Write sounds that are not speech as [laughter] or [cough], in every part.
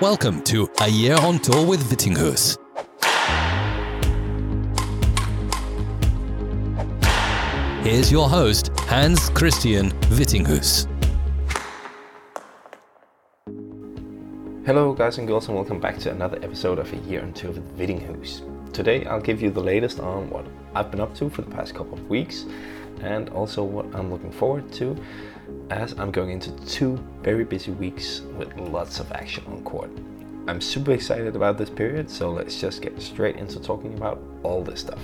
Welcome to A Year on Tour with Vittinghus. Here's your host, Hans-Kristian Vittinghus. Hello, guys and girls, and welcome back to another episode of A Year on Tour with Vittinghus. Today, I'll give you the latest on what I've been up to for the past couple of weeks and also what I'm looking forward to as I'm going into two very busy weeks with lots of action on court. I'm super excited about this period, so let's just get straight into talking about all this stuff.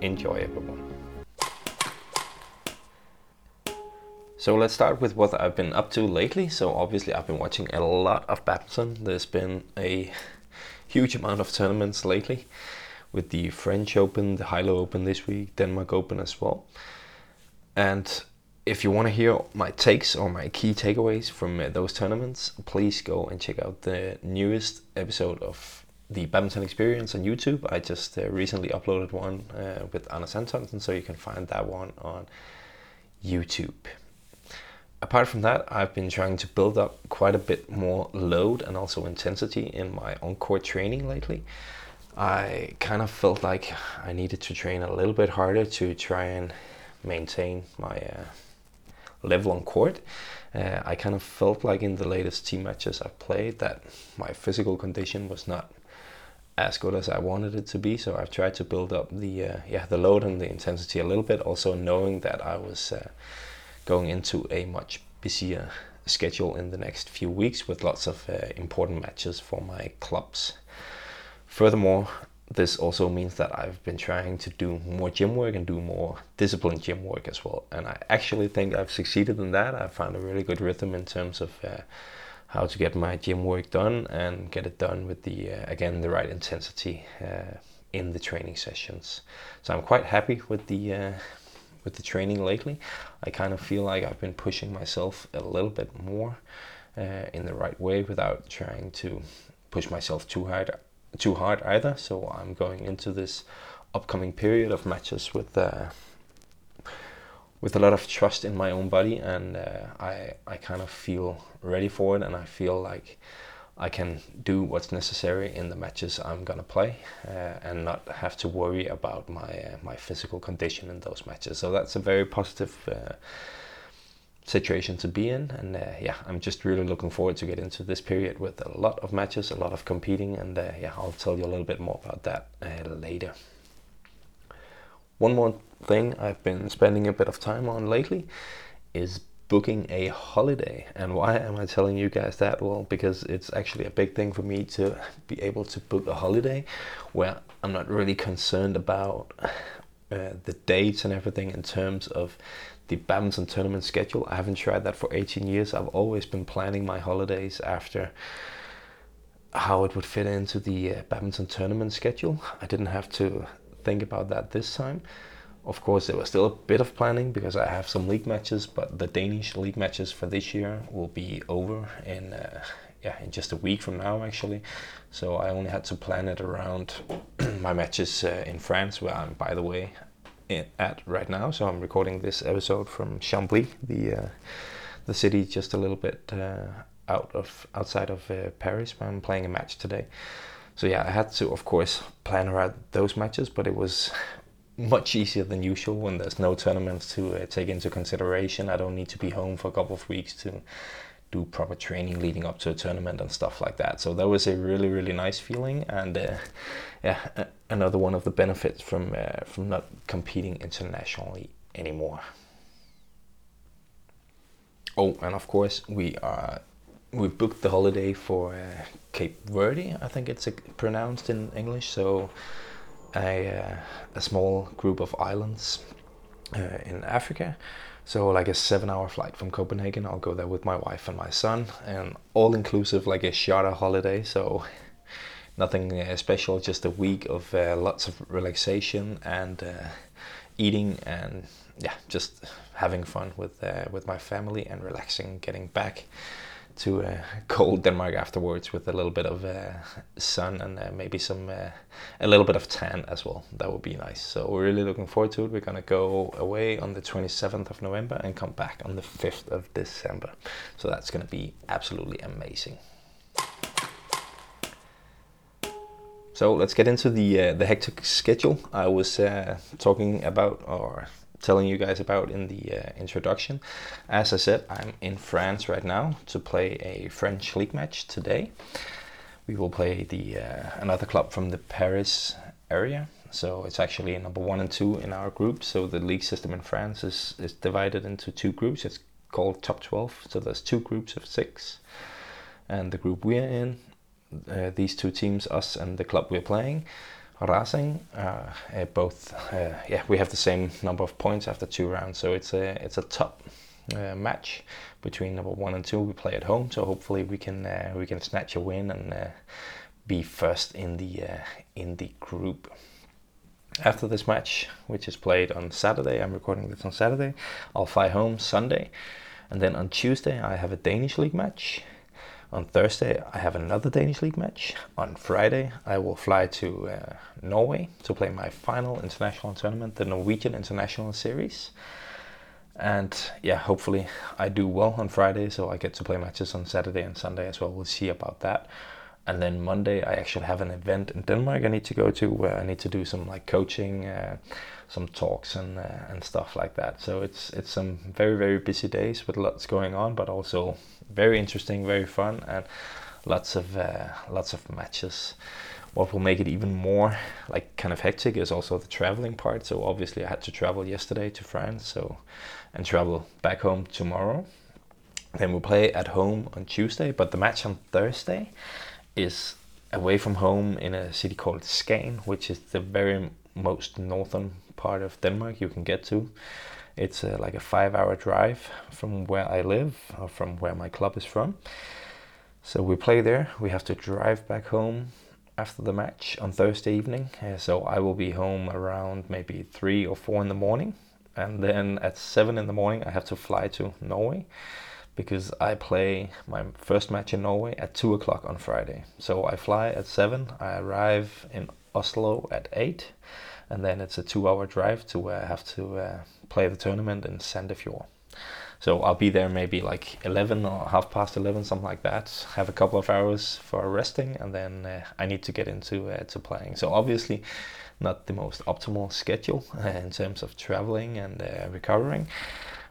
Enjoy, everyone. So let's start with what I've been up to lately. So obviously I've been watching a lot of badminton. There's been a [laughs] huge amount of tournaments lately with the French Open, the Hylo Open this week, Denmark Open as well. And if you want to hear my takes or my key takeaways from uh, those tournaments, please go and check out the newest episode of the Badminton Experience on YouTube. I just uh, recently uploaded one uh, with Anders Antonsen, so you can find that one on YouTube. Apart from that, I've been trying to build up quite a bit more load and also intensity in my on-court training lately. I kind of felt like I needed to train a little bit harder to try and maintain my uh, level on court. Uh, I kind of felt like in the latest team matches I've played that my physical condition was not as good as I wanted it to be. So I've tried to build up the uh, yeah the load and the intensity a little bit. Also knowing that I was uh, going into a much busier schedule in the next few weeks with lots of uh, important matches for my clubs. Furthermore, this also means that I've been trying to do more gym work and do more disciplined gym work as well. And I actually think I've succeeded in that. I found a really good rhythm in terms of uh, how to get my gym work done and get it done with the uh, again the right intensity uh, in the training sessions. So I'm quite happy with the uh, with the training lately. I kind of feel like I've been pushing myself a little bit more uh, in the right way without trying to push myself too hard too hard either. So I'm going into this upcoming period of matches with uh, with a lot of trust in my own body, and uh, I I kind of feel ready for it, and I feel like I can do what's necessary in the matches I'm gonna play, uh, and not have to worry about my uh, my physical condition in those matches. So that's a very positive uh, situation to be in. And uh, yeah, I'm just really looking forward to get into this period with a lot of matches, a lot of competing, and uh, yeah, I'll tell you a little bit more about that uh, later. One more thing I've been spending a bit of time on lately is booking a holiday. And why am I telling you guys that? Well, because it's actually a big thing for me to be able to book a holiday where I'm not really concerned about uh, the dates and everything in terms of the badminton tournament schedule. I haven't tried that for 18 years. I've always been planning my holidays after how it would fit into the uh, badminton tournament schedule. I didn't have to think about that this time. Of course, there was still a bit of planning because I have some league matches, but the Danish league matches for this year will be over in uh, yeah in just a week from now actually. So I only had to plan it around [clears throat] my matches uh, in France, where I'm by the way at right now. So I'm recording this episode from Chambly, the uh, the city just a little bit uh, out of outside of uh, Paris, where I'm playing a match today. So yeah, I had to of course plan around those matches, but it was [laughs] much easier than usual when there's no tournaments to uh, take into consideration. I don't need to be home for a couple of weeks to do proper training leading up to a tournament and stuff like that. So that was a really really nice feeling, and uh, yeah, another one of the benefits from uh, from not competing internationally anymore. Oh, and of course we are we booked the holiday for uh, Cape Verde. I think it's uh, pronounced in English. So a uh, a small group of islands uh, in Africa so like a seven hour flight from Copenhagen. I'll go there with my wife and my son and all inclusive like a charter holiday. So [laughs] nothing uh, special, just a week of uh, lots of relaxation and uh, eating and yeah, just having fun with uh, with my family and relaxing, getting back to uh, [laughs] cold Denmark afterwards with a little bit of uh, sun and uh, maybe some uh, a little bit of tan as well. That would be nice. So we're really looking forward to it. We're gonna go away on the 27th of November and come back on the 5th of December. So that's gonna be absolutely amazing. So let's get into the uh, the hectic schedule I was uh, talking about or telling you guys about in the uh, introduction. As I said, I'm in France right now to play a French league match today. We will play the uh, another club from the Paris area. So it's actually number one and two in our group. So the league system in France is, is divided into two groups. It's called top 12. So there's two groups of six. And the group we're in uh, these two teams, us and the club we're playing, Racing, uh, uh, both uh, yeah we have the same number of points after two rounds, so it's a it's a top uh, match between number one and two. We play at home, so hopefully we can uh, we can snatch a win and be first in the in the group. After this match, which is played on Saturday, I'm recording this on Saturday. I'll fly home Sunday, and then on Tuesday I have a Danish league match on Thursday, I have another Danish League match. On Friday, I will fly to uh, Norway to play my final international tournament, the Norwegian International Series. And yeah, hopefully I do well on Friday, so I get to play matches on Saturday and Sunday as well. We'll see about that. And then Monday, I actually have an event in Denmark I need to go to where I need to do some like coaching, uh, some talks and uh, and stuff like that. So it's it's some very very busy days with lots going on, but also very interesting, very fun, and lots of uh, lots of matches. What will make it even more like kind of hectic is also the traveling part. So obviously I had to travel yesterday to France, so and travel back home tomorrow. Then we'll play at home on Tuesday, but the match on Thursday is away from home in a city called Skagen, which is the very most northern part of Denmark you can get to. It's uh, like a five hour drive from where I live or from where my club is from. So we play there. We have to drive back home after the match on Thursday evening. Uh, so I will be home around maybe three or four in the morning. And then at seven in the morning, I have to fly to Norway because I play my first match in Norway at two o'clock on Friday. So I fly at seven. I arrive in Oslo at eight, and then it's a two-hour drive to where I have to uh, play the tournament in Sandefjord. So I'll be there maybe like 11 or half past 11, something like that. Have a couple of hours for resting, and then uh, I need to get into uh, to playing. So obviously, not the most optimal schedule [laughs] uh, in terms of traveling and uh, recovering.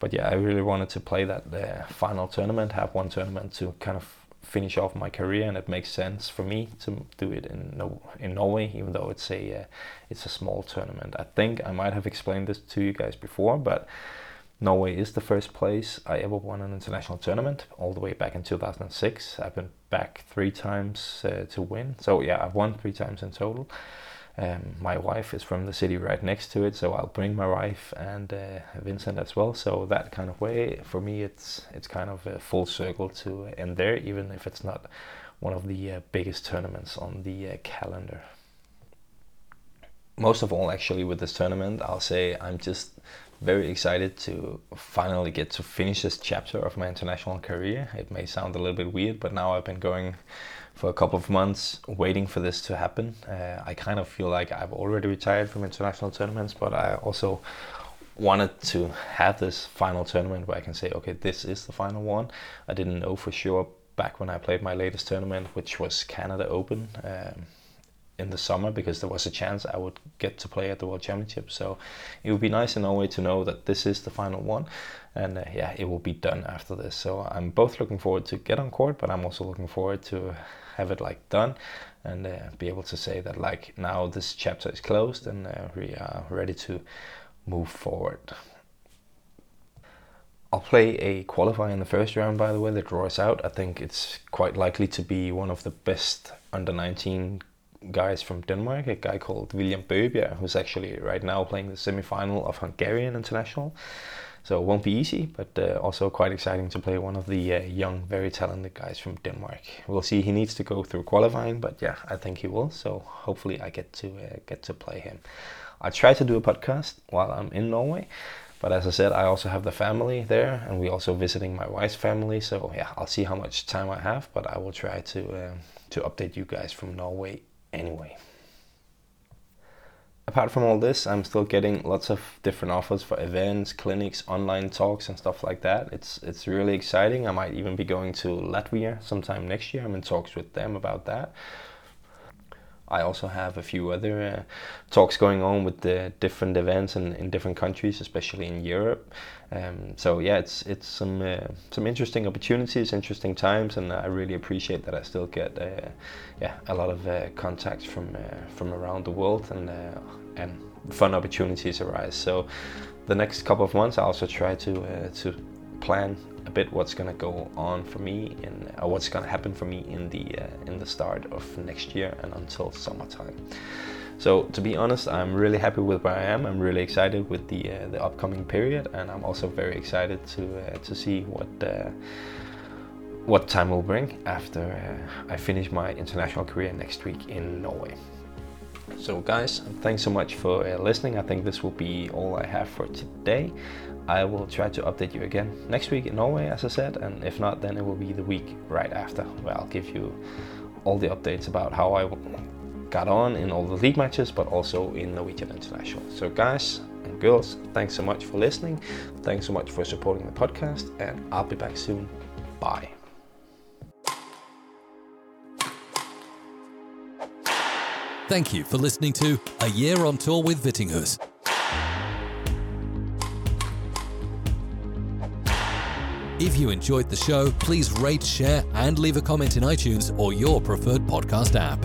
But yeah, I really wanted to play that uh, final tournament, have one tournament to kind of finish off my career, and it makes sense for me to do it in no, in Norway, even though it's a uh, it's a small tournament. I think I might have explained this to you guys before, but Norway is the first place I ever won an international tournament, all the way back in 2006. I've been back three times uh, to win, so yeah, I've won three times in total. Um, my wife is from the city right next to it, so I'll bring my wife and uh, Vincent as well. So that kind of way, for me, it's it's kind of a full circle to end there, even if it's not one of the uh, biggest tournaments on the uh, calendar. Most of all, actually, with this tournament, I'll say I'm just very excited to finally get to finish this chapter of my international career. It may sound a little bit weird, but now I've been going for a couple of months waiting for this to happen. Uh, I kind of feel like I've already retired from international tournaments, but I also wanted to have this final tournament where I can say, okay, this is the final one. I didn't know for sure back when I played my latest tournament, which was Canada Open. Um, in the summer because there was a chance I would get to play at the World Championship. So it would be nice in Norway to know that this is the final one, and uh, yeah, it will be done after this. So I'm both looking forward to get on court, but I'm also looking forward to have it like done and uh, be able to say that like now this chapter is closed and uh, we are ready to move forward. I'll play a qualifier in the first round, by the way, that draws out. I think it's quite likely to be one of the best under 19 guys from Denmark, a guy called William Bøgebjerg, who's actually right now playing the semi-final of Hungarian International. So it won't be easy, but uh, also quite exciting to play one of the uh, young, very talented guys from Denmark. We'll see. He needs to go through qualifying, but yeah, I think he will. So hopefully, I get to uh, get to play him. I try to do a podcast while I'm in Norway, but as I said, I also have the family there, and we're also visiting my wife's family. So yeah, I'll see how much time I have, but I will try to uh, to update you guys from Norway anyway. Apart from all this, I'm still getting lots of different offers for events, clinics, online talks, and stuff like that. It's it's really exciting. I might even be going to Latvia sometime next year. I'm in talks with them about that. I also have a few other uh, talks going on with the different events in, in different countries, especially in Europe. Um, so yeah, it's it's some uh, some interesting opportunities, interesting times, and I really appreciate that I still get uh, yeah a lot of uh, contacts from uh, from around the world and uh, and fun opportunities arise. So the next couple of months, I also try to to plan a bit what's gonna go on for me and uh, what's gonna happen for me in the uh, in the start of next year and until summertime. So to be honest, I'm really happy with where I am. I'm really excited with the uh, the upcoming period, and I'm also very excited to uh, to see what what time will bring after I finish my international career next week in Norway. So guys, thanks so much for uh, listening. I think this will be all I have for today. I will try to update you again next week in Norway, as I said, and if not, then it will be the week right after, where I'll give you all the updates about how I got on in all the league matches, but also in Norwegian International. So, guys and girls, thanks so much for listening. Thanks so much for supporting the podcast, and I'll be back soon. Bye. Thank you for listening to A Year on Tour with Vittinghus. If you enjoyed the show, please rate, share, and leave a comment in iTunes or your preferred podcast app.